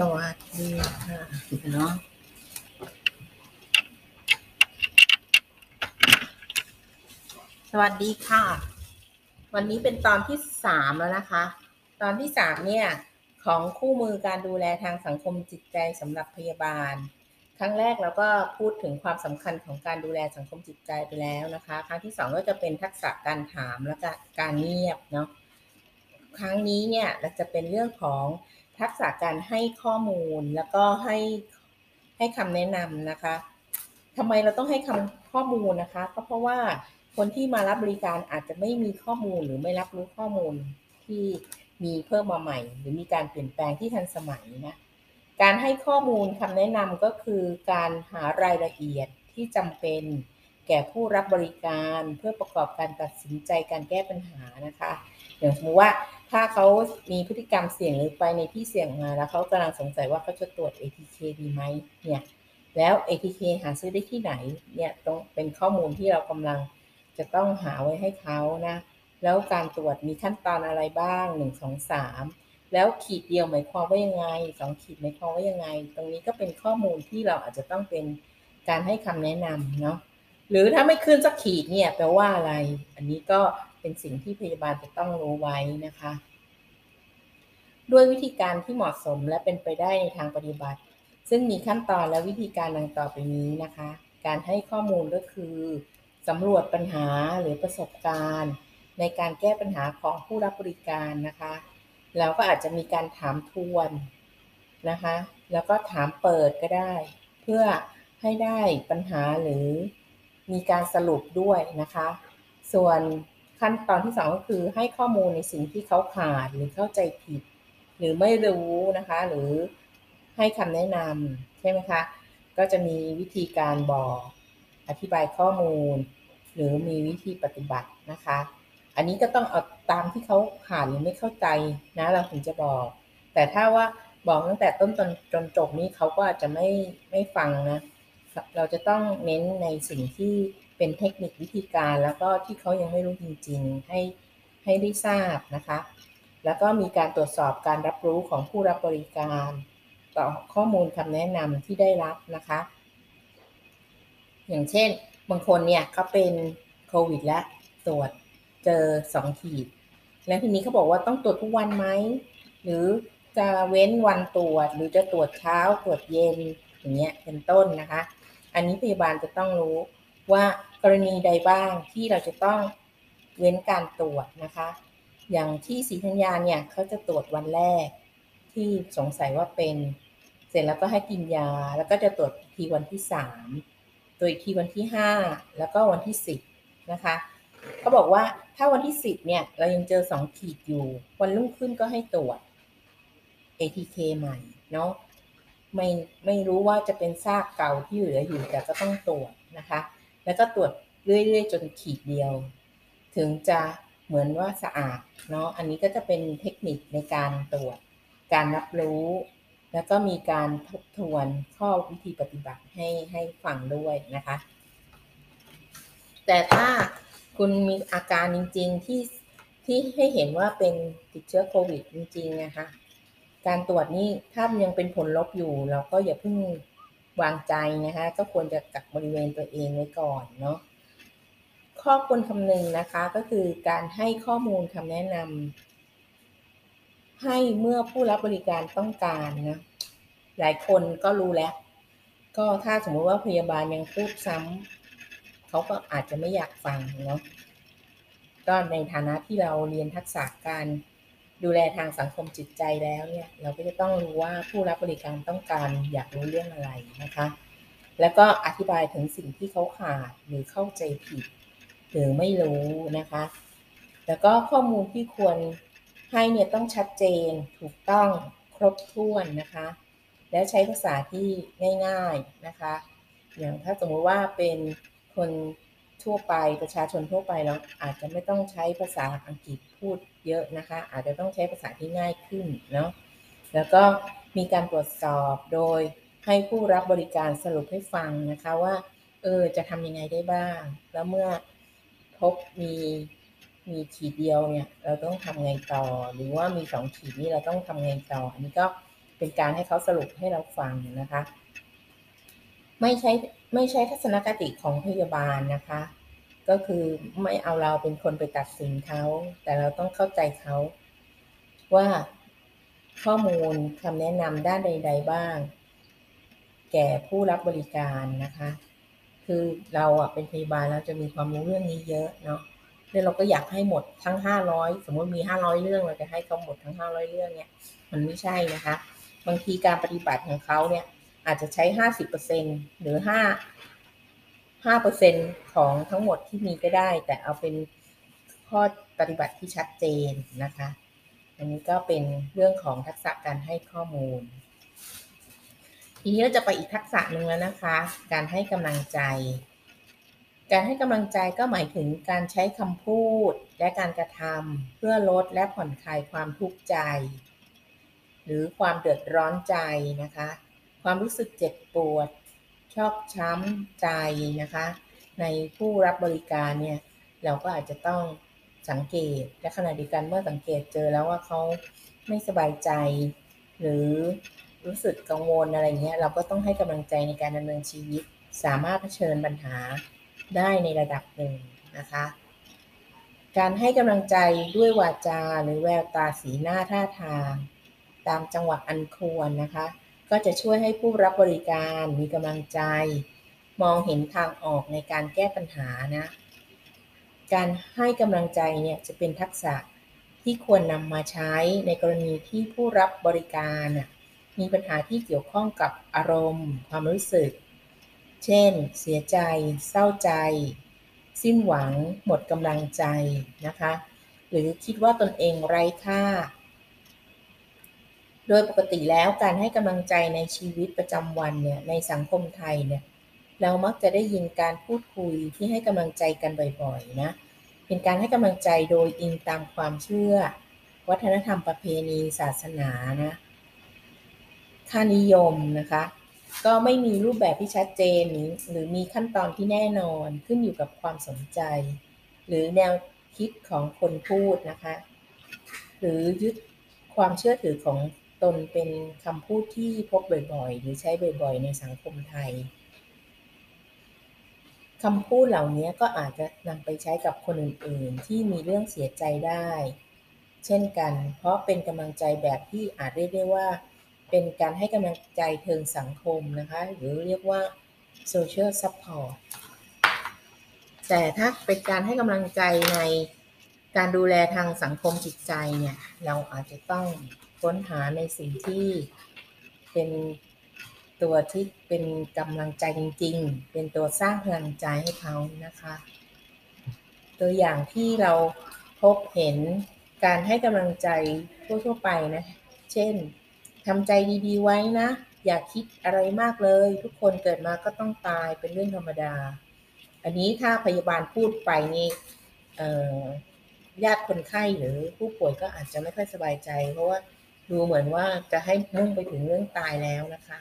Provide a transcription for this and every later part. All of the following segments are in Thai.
สวัสดีค่ะเนาะสวัสดีค่ะ วันนี้เป็นตอนที่สามแล้วนะคะ ตอนที่สามเนี่ย ของคู่มือการดูแลทางสังคมจิตใจสำหรับพยาบาล ครั้งแรกเราก็พูดถึงความสำคัญของการดูแลสังคมจิตใจไปแล้วนะคะ ครั้งที่สองก็จะเป็นทักษะการถามและการเงียบเนาะครั้งนี้เนี่ยเราจะเป็นเรื่องของ ทักษะการให้ข้อมูลแล้วก็ให้ให้คำแนะนำนะคะทำไมเราต้องให้คำข้อมูลนะคะ ก็เพราะว่าคนที่มารับบริการอาจจะไม่มีข้อมูลหรือไม่รับรู้ข้อมูลที่มีเพิ่มมาใหม่ หรือมีการเปลี่ยนแปลงที่ทันสมัยนะการให้ข้อมูลคำแนะนำก็คือการหารายละเอียดที่จำเป็น แก่ผู้รับบริการเพื่อประกอบการตัดสินใจการแก้ปัญหานะคะอย่างสมมติว่า ถ้าเขามีพฤติกรรมเสี่ยงหรือไปในที่เสี่ยงมาแล้วเขากำลังสงสัยว่าเขาจะตรวจ ATK ดีไหมเนี่ย แล้ว ATK หาซื้อได้ที่ไหน เนี่ยต้องเป็นข้อมูลที่เรากำลังจะต้องหาไว้ให้เขานะ แล้วการตรวจมีขั้นตอนอะไรบ้าง 1 2 3 แล้วขีดเดียวหมายความว่ายังไง 2 ขีดหมายความว่ายังไง ตรงนี้ก็เป็นข้อมูลที่เราอาจจะต้องเป็นการให้คำแนะนำเนาะหรือถ้าไม่ขึ้นสักขีดเนี่ยแปลว่าอะไร อันนี้ก็ เป็นสิ่งที่พยาบาลจะต้องรู้ไว้นะคะ ด้วยวิธีการที่เหมาะสมและเป็นไปได้ในทางปฏิบัติ ซึ่งมีขั้นตอนและวิธีการดังต่อไปนี้นะคะ การให้ข้อมูลก็คือสำรวจปัญหาหรือประสบการณ์ ในการแก้ปัญหาของผู้รับบริการนะคะแล้วก็อาจจะมีการถามทวนนะคะ แล้วก็ถามเปิดก็ได้ เพื่อให้ได้ปัญหาหรือมีการสรุปด้วยนะคะ ส่วน ขั้นตอนที่2ก็คือให้ข้อมูลในสิ่งที่เขาขาดหรือเข้าใจผิด หรือไม่รู้นะคะ หรือให้คำแนะนำใช่ไหมคะ ก็จะมีวิธีการบอกอธิบายข้อมูล หรือมีวิธีปฏิบัตินะคะ อันนี้ก็ต้องเอาตามที่เขาขาดหรือไม่เข้าใจนะเราถึงจะบอก แต่ถ้าว่าบอกตั้งแต่ต้นจนจนจบนี้เขาก็อาจจะไม่ไม่ฟังนะ เราจะต้องเน้นในสิ่งที่ เป็นเทคนิควิธีการแล้วก็ที่เขายังไม่รู้จริง ๆ ให้ให้ได้ทราบนะคะ แล้วก็มีการตรวจสอบการรับรู้ของผู้รับบริการ ต่อข้อมูลคำแนะนำที่ได้รับนะคะ อย่างเช่น บางคนเนี่ยเขาเป็นโควิดและตรวจเจอสองขีด แล้วทีนี้เขาบอกว่าต้องตรวจทุกวันไหม หรือจะเว้นวันตรวจ หรือจะตรวจเช้าตรวจเย็นอย่างเงี้ยเป็นต้นนะคะ อันนี้พยาบาลจะต้องรู้ ว่ากรณีใดบ้างที่เราจะต้องเว้นการตรวจนะคะ อย่างที่สีธัญญาเนี่ยเขาจะตรวจวันแรก ที่สงสัยว่าเป็น เสร็จแล้วก็ให้กินยา แล้วก็จะตรวจทีวันที่สามตัวอีกทีวันที่ห้าแล้วก็วันที่สิบนะคะเขาบอกว่าถ้าวันที่สิบเนี่ย เรายังเจอสองขีดอยู่ วันรุ่งขึ้นก็ให้ตรวจ ATK ใหม่เนาะไม่ไม่รู้ว่าจะเป็นซากเก่าที่เหลืออยู่แต่ก็ต้องตรวจนะคะ แล้วก็ตรวจเรื่อยๆ จนขีดเดียว ถึงจะเหมือนว่าสะอาดเนาะอันนี้ก็จะเป็นเทคนิคในการตรวจ การรับรู้ แล้วก็มีการทบทวนข้อวิธีปฏิบัติให้ให้ฟังด้วยนะคะ แต่ถ้าคุณมีอาการจริง ๆ ที่ที่ให้เห็นว่าเป็นติดเชื้อโควิดจริง ๆ นะคะ การตรวจนี่ถ้ายังเป็นผลลบอยู่ เราก็อย่าเพิ่ง วางใจนะคะ ก็ควรจะกักบริเวณตัวเองไว้ก่อนเนาะข้อควรคำนึงนะคะก็คือการให้ข้อมูลคำแนะนำให้เมื่อผู้รับบริการต้องการนะหลายคนก็รู้แล้ว ก็ถ้าสมมติว่าพยาบาลยังพูดซ้ำเขาก็อาจจะไม่อยากฟังเนาะก็ในฐานะที่เราเรียนทักษะการ ดูแลทางสังคมจิตใจแล้วเนี่ยเราก็จะต้องรู้ว่าผู้รับบริการต้องการอยากรู้เรื่องอะไรนะคะ แล้วก็อธิบายถึงสิ่งที่เขาขาดหรือเข้าใจผิด หรือไม่รู้นะคะ แล้วก็ข้อมูลที่ควรให้เนี่ยต้องชัดเจนถูกต้องครบถ้วนนะคะ และใช้ภาษาที่ง่าย ๆนะคะ อย่างถ้าสมมติว่าเป็นคนทั่วไปประชาชนทั่วไปเราอาจจะไม่ต้องใช้ภาษาอังกฤษ พูดเยอะนะคะ อาจจะต้องใช้ภาษาที่ง่ายขึ้นเนาะแล้วก็มีการตรวจสอบโดยให้ผู้รับบริการสรุปให้ฟังนะคะว่าเออจะทำยังไงได้บ้าง แล้วเมื่อพบมีมีขีดเดียวเนี่ย เราต้องทำไงต่อ หรือว่ามีสองขีดนี้เราต้องทำไงต่อ อันนี้ก็เป็นการให้เขาสรุปให้เราฟังนะคะ ไม่ใช่ไม่ใช่ทัศนคติของพยาบาลนะคะ ก็คือไม่เอาเราเป็นคนไปตัดสินเขา แต่เราต้องเข้าใจเขา ว่าข้อมูลคำแนะนำด้านใด ๆ บ้าง แก่ผู้รับบริการนะคะ คือเราอะเป็นพยาบาลเราจะมีความรู้เรื่องนี้เยอะเนาะแล้วเราก็อยากให้หมดทั้งห้าร้อยสมมติมีห้าร้อยเรื่องเราจะให้เขาหมดทั้งห้าร้อยเรื่องเนี่ย มันไม่ใช่นะคะ บางทีการปฏิบัติของเขาเนี่ย อาจจะใช้ห้าสิบเปอร์เซ็นหรือห้า ห้าเปอร์เซ็นของทั้งหมดที่มีก็ได้ แต่เอาเป็นข้อปฏิบัติที่ชัดเจนนะคะ อันนี้ก็เป็นเรื่องของทักษะการให้ข้อมูล ทีนี้เราจะไปอีกทักษะหนึ่งแล้วนะคะ การให้กำลังใจ การให้กำลังใจก็หมายถึงการใช้คำพูดและการกระทำเพื่อลดและผ่อนคลายความทุกข์ใจ หรือความเดือดร้อนใจนะคะ ความรู้สึกเจ็บปวด ชอกช้ำใจนะคะ ในผู้รับบริการเนี่ยเราก็อาจจะต้องสังเกตและขณะเดียวกันเมื่อสังเกตเจอแล้วว่าเขาไม่สบายใจ หรือรู้สึกกังวลอะไรเงี้ยเราก็ต้องให้กำลังใจในการดำเนินชีวิต สามารถเผชิญปัญหาได้ในระดับหนึ่งนะคะ การให้กำลังใจด้วยวาจาหรือแววตาสีหน้าท่าทาง ตามจังหวะอันควรนะคะ ก็จะช่วยให้ผู้รับบริการมีกำลังใจ มองเห็นทางออกในการแก้ปัญหานะ การให้กำลังใจเนี่ยจะเป็นทักษะที่ควรนำมาใช้ในกรณีที่ผู้รับบริการมีปัญหาที่เกี่ยวข้องกับอารมณ์ ความรู้สึก เช่น เสียใจ เศร้าใจ สิ้นหวัง หมดกำลังใจนะคะ หรือคิดว่าตนเองไร้ค่า โดยปกติแล้วการให้กำลังใจในชีวิตประจำวันเนี่ยในสังคมไทยเนี่ยเรามักจะได้ยินการพูดคุยที่ให้กำลังใจกันบ่อยๆนะเป็นการให้กำลังใจโดยอิงตามความเชื่อ วัฒนธรรมประเพณีศาสนานะค่านิยมนะคะ ก็ไม่มีรูปแบบที่ชัดเจนหรือมีขั้นตอนที่แน่นอนขึ้นอยู่กับความสนใจ หรือแนวคิดของคนพูดนะคะ หรือยึดความเชื่อถือของ ตนเป็นคำพูดที่พบบ่อยๆ หรือใช้บ่อยๆ ในสังคมไทยคำพูดเหล่านี้ก็อาจจะนำไปใช้กับคนอื่นๆ ที่มีเรื่องเสียใจได้ เช่นกัน เพราะเป็นกำลังใจแบบที่อาจเรียกได้ว่า เป็นการให้กำลังใจเชิงสังคมนะคะ หรือเรียกว่า social support แต่ถ้าเป็นการให้กำลังใจในการดูแลทางสังคมจิตใจเนี่ย เราอาจจะต้อง ค้นหาในสิ่งที่เป็นตัวที่เป็นกำลังใจจริง ๆ เป็นตัวสร้างพลังใจให้เขานะคะ ตัวอย่างที่เราพบเห็นการให้กำลังใจทั่วๆไปนะ เช่นทำใจดีๆไว้นะ อย่าคิดอะไรมากเลย ทุกคนเกิดมาก็ต้องตายเป็นเรื่องธรรมดา อันนี้ถ้าพยาบาลพูดไปนี่ญาติคนไข้หรือผู้ป่วยก็อาจจะไม่ค่อยสบายใจ เพราะว่า ดูเหมือนว่าจะให้มุ่งไปถึงเรื่องตายแล้วนะคะ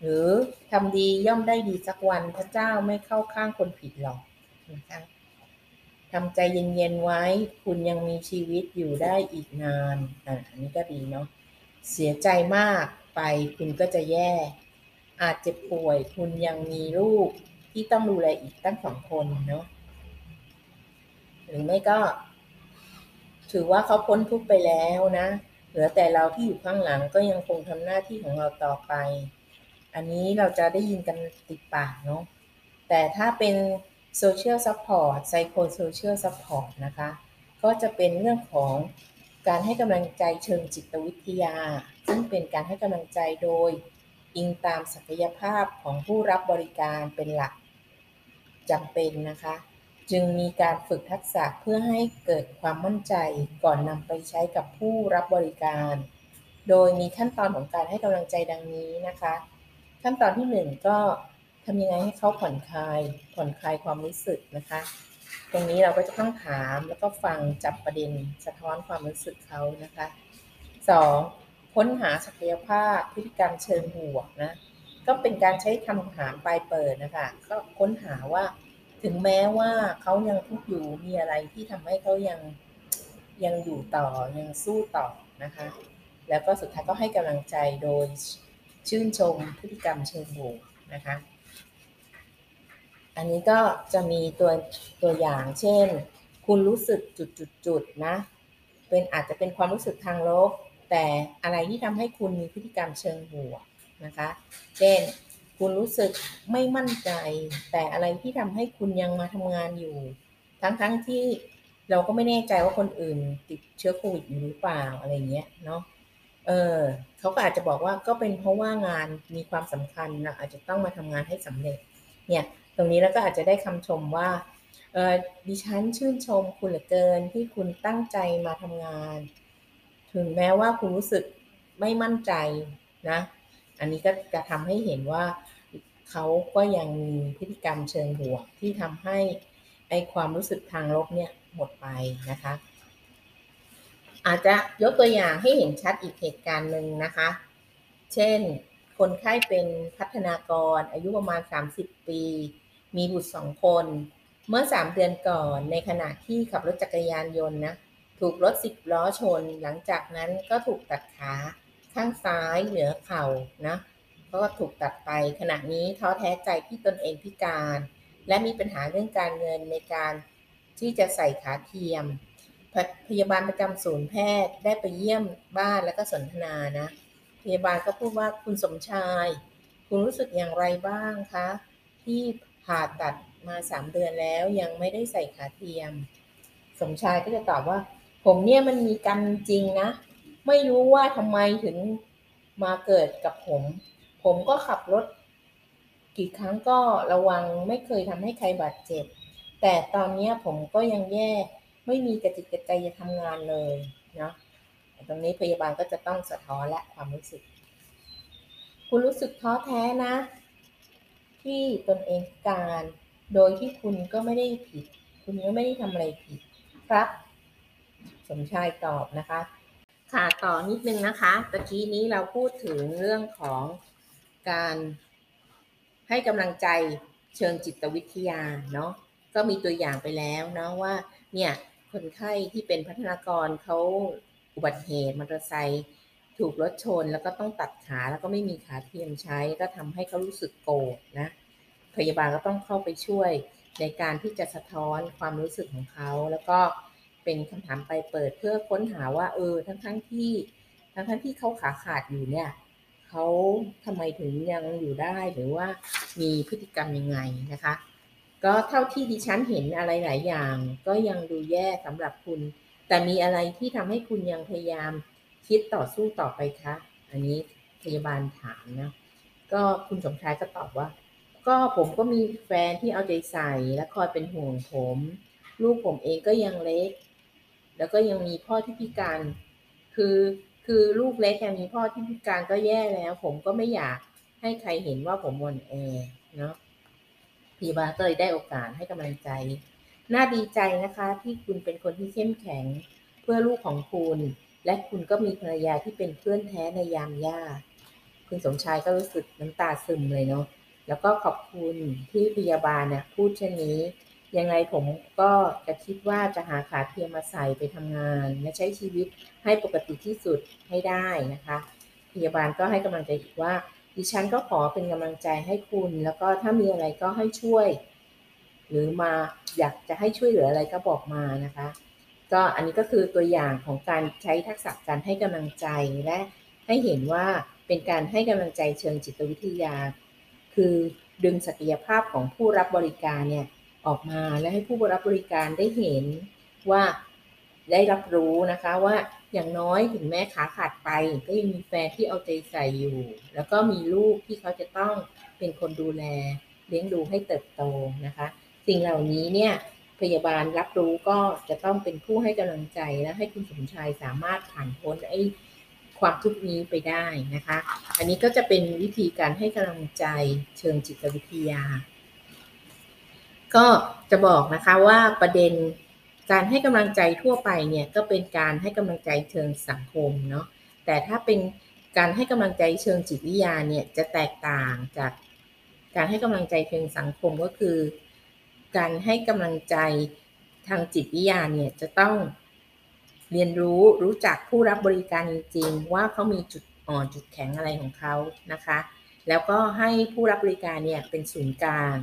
หรือทำดีย่อมได้ดีสักวันพระเจ้าไม่เข้าข้างคนผิดหรอกนะคะทำใจเย็นๆไว้ คุณยังมีชีวิตอยู่ได้อีกนานอ่าอันนี้ก็ดีเนาะเสียใจมากไปคุณก็จะแย่ อาจเจ็บป่วย คุณยังมีลูกที่ต้องดูแลอีกตั้งสองคนเนาะหรือไม่ก็ ถือว่าเขาพ้นทุกไปแล้วนะ ลือแต่เราที่อยู่ข้างหลังก็ยังคงทำหน้าที่ของเราต่อไป อันนี้เราจะได้ยินกันติดปากเนาะ แต่ถ้าเป็น social support psycho social support นะคะ ก็จะเป็นเรื่องของการให้กำลังใจเชิงจิตวิทยา ซึ่งเป็นการให้กำลังใจโดย อิงตามศักยภาพของผู้รับบริการเป็นหลักจำเป็นนะคะ จึงมีการฝึกทักษะเพื่อให้เกิดความมั่นใจก่อนนำไปใช้กับผู้รับบริการ โดยมีขั้นตอนของการให้กำลังใจดังนี้นะคะ ขั้นตอนที่หนึ่งก็ทำยังไงให้เขาผ่อนคลาย ผ่อนคลายความรู้สึกนะคะ ตรงนี้เราก็จะต้องถามแล้วก็ฟังจับประเด็นสะท้อนความรู้สึกเขานะคะสองค้นหาศักยภาพพฤติกรรมเชิงบวกนะ ก็เป็นการใช้คำถามปลายเปิดนะคะ ก็ค้นหาว่า ถึงแม้ว่าเขายังทุกข์อยู่มีอะไรที่ทำให้เขายังยังอยู่ต่อยังสู้ต่อนะคะ แล้วก็สุดท้ายก็ให้กำลังใจโดยชื่นชมพฤติกรรมเชิงบวกนะคะ อันนี้ก็จะมีตัวตัวอย่างเช่น คุณรู้สึกจุดๆๆนะเป็นอาจจะเป็นความรู้สึกทางลบ แต่อะไรที่ทำให้คุณมีพฤติกรรมเชิงบวกนะคะ เช่น คุณรู้สึกไม่มั่นใจ แต่อะไรที่ทำให้คุณยังมาทำงานอยู่ ทั้งๆทที่เราก็ไม่แน่ใจว่าคนอื่นติดเชื้อโควิดอยู่หรือเปล่าอะไรเงี้ยเนาะเออเขาก็อาจจะบอกว่าก็เป็นเพราะว่างานมีความสำคัญนะอาจจะต้องมาทำงานให้สำเร็จ เนี่ย ตรงนี้แล้วก็อาจจะได้คำชมว่าเออดิฉันชื่นชมคุณเหลือเกินที่คุณตั้งใจมาทำงาน ถึงแม้ว่าคุณรู้สึกไม่มั่นใจนะ อันนี้ก็จะทำให้เห็นว่า เขาก็ยังมีพฤติกรรมเชิงบวกที่ทำให้ไอความรู้สึกทางลบเนี่ยหมดไปนะคะ อาจจะยกตัวอย่างให้เห็นชัดอีกเหตุการณ์หนึ่งนะคะ เช่น คนไข้เป็นพัฒนากรอายุประมาณ 30 ปี มีบุตรสองคน เมื่อ 3 เดือนก่อนในขณะที่ขับรถจักรยานยนต์นะถูกรถสิบล้อชน หลังจากนั้นก็ถูกตัดขาข้างซ้ายเหนือเข่านะ ก็ถูกตัดไปขณะนี้ท้อแท้ใจที่ตนเองพิการ และมีปัญหาเรื่องการเงินในการที่จะใส่ขาเทียม พยาบาลประจำศูนย์แพทย์ได้ไปเยี่ยมบ้านแล้วก็สนทนานะ พยาบาลก็พูดว่าคุณสมชาย คุณรู้สึกอย่างไรบ้างคะ ที่ผ่าตัดมาสามเดือนแล้วยังไม่ได้ใส่ขาเทียม สมชายก็จะตอบว่า ผมเนี่ยมันมีกรรมจริงนะ ไม่รู้ว่าทำไมถึงมาเกิดกับผม ผมก็ขับรถ กี่ครั้งก็ระวังไม่เคยทำให้ใครบาดเจ็บ แต่ตอนนี้ผมก็ยังแย่ไม่มีกระจิตกระใจจะทำงานเลยเนาะตรงนี้พยาบาลก็จะต้องสะท้อนและความรู้สึก คุณรู้สึกท้อแท้นะ ที่ตนเองการ โดยที่คุณก็ไม่ได้ผิด คุณก็ไม่ได้ทำอะไรผิดครับ สมชายตอบนะคะ ค่ะต่อนิดนึงนะคะตะกี้นี้เราพูดถึงเรื่องของ การให้กำลังใจเชิงจิตวิทยาเนาะก็มีตัวอย่างไปแล้วเนาะว่าเนี่ยคนไข้ที่เป็นพัฒนากรเขาอุบัติเหตุมอเตอร์ไซค์ถูกรถชนแล้วก็ต้องตัดขาแล้วก็ไม่มีขาเทียมใช้ก็ทำให้เขารู้สึกโกรธนะพยาบาลก็ต้องเข้าไปช่วยในการที่จะสะท้อนความรู้สึกของเขา แล้วก็เป็นคำถามไปเปิดเพื่อค้นหาว่าเออทั้งทั้งที่ทั้งทั้งที่เขาขาขาดอยู่เนี่ย เขาทำไมถึงยังอยู่ได้หรือว่ามีพฤติกรรมยังไงนะคะ ก็เท่าที่ดิฉันเห็นอะไรหลายอย่าง ก็ยังดูแย่สำหรับคุณ แต่มีอะไรที่ทำให้คุณยังพยายามคิดต่อสู้ต่อไปคะอันนี้พยาบาลถามนะก็คุณสมชายก็ตอบว่า ก็ผมก็มีแฟนที่เอาใจใส่และคอยเป็นห่วงผม ลูกผมเองก็ยังเล็ก แล้วก็ยังมีพ่อที่พิการ คือ คือลูกเล็กยังมีพ่อที่พิการก็แย่แล้ว ผมก็ไม่อยากให้ใครเห็นว่าผมมนแอเนาะพยาบาลก็เลยได้โอกาสให้กำลังใจ น่าดีใจนะคะ ที่คุณเป็นคนที่เข้มแข็ง เพื่อลูกของคุณ และคุณก็มีภรรยาที่เป็นเพื่อนแท้ในยามยากคุณสมชายก็รู้สึกน้ำตาซึมเลยเนาะแล้วก็ขอบคุณที่พยาบาลเนี่ยพูดเช่นนี้ ยังไงผมก็จะคิดว่าจะหาขาเทียมมาใส่ไปทำงาน และใช้ชีวิตให้ปกติที่สุดให้ได้นะคะ พยาบาลก็ให้กำลังใจอีกว่า ดิฉันก็ขอเป็นกำลังใจให้คุณ แล้วก็ถ้ามีอะไรก็ให้ช่วย หรือมาอยากจะให้ช่วยเหลืออะไรก็บอกมานะคะ ก็อันนี้ก็คือตัวอย่างของการใช้ทักษะการให้กำลังใจและให้เห็นว่าเป็นการให้กำลังใจเชิงจิตวิทยา คือดึงศักยภาพของผู้รับบริการเนี่ย ออกมาและให้ผู้รับบริการได้เห็นว่าได้รับรู้นะคะว่าอย่างน้อยถึงแม้ขาขาดไป ก็ยังมีแฟนที่เอาใจใส่อยู่ แล้วก็มีลูกที่เขาจะต้องเป็นคนดูแล เลี้ยงดูให้เติบโตนะคะ สิ่งเหล่านี้เนี่ยพยาบาลรับรู้ก็จะต้องเป็นผู้ให้กำลังใจและให้คุณสมชายสามารถผ่านพ้นไอ้ความทุกข์นี้ไปได้นะคะ อันนี้ก็จะเป็นวิธีการให้กำลังใจเชิงจิตวิทยา ก็จะบอกนะคะว่าประเด็นการให้กำลังใจทั่วไปเนี่ยก็เป็นการให้กำลังใจเชิงสังคมเนาะแต่ถ้าเป็นการให้กำลังใจเชิงจิตวิทยาเนี่ยจะแตกต่างจากการให้กำลังใจเชิงสังคมก็คือ การให้กำลังใจทางจิตวิทยาเนี่ยจะต้องเรียนรู้รู้จักผู้รับบริการจริงๆว่าเขามีจุดอ่อนจุดแข็งอะไรของเขานะคะ แล้วก็ให้ผู้รับบริการเนี่ยเป็นศูนย์กลาง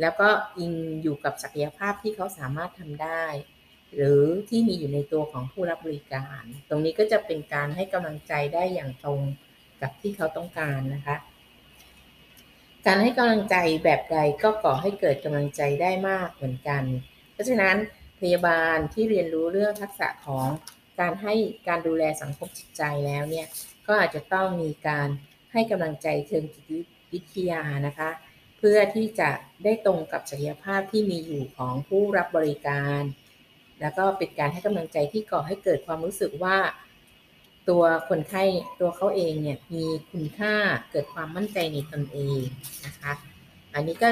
แล้วก็อิงอยู่กับศักยภาพที่เขาสามารถทำได้ หรือที่มีอยู่ในตัวของผู้รับบริการ ตรงนี้ก็จะเป็นการให้กำลังใจได้อย่างตรงกับที่เขาต้องการนะคะ การให้กำลังใจแบบใดก็ก่อให้เกิดกำลังใจได้มากเหมือนกัน เพราะฉะนั้นพยาบาลที่เรียนรู้เรื่องทักษะของการให้การดูแลสังคมจิตใจแล้วเนี่ยก็อาจจะต้องมีการให้กำลังใจเชิงจิตวิทยานะคะ พื่อที่จะได้ตรงกับศักยภาพที่มีอยู่ของผู้รับบริการ แล้วก็เป็นการให้กำลังใจที่ก่อให้เกิดความรู้สึกว่า ตัวคนไข้ตัวเขาเองเนี่ยมีคุณค่าเกิดความมั่นใจในตนเองนะคะ อันนี้ก็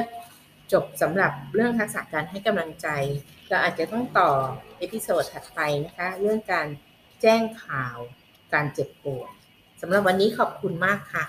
จบสำหรับเรื่องทักษะการให้กำลังใจ เราอาจจะต้องต่อ episode ถัดไปนะคะ เรื่องการแจ้งข่าวการเจ็บป่วยสำหรับวันนี้ขอบคุณมากค่ะ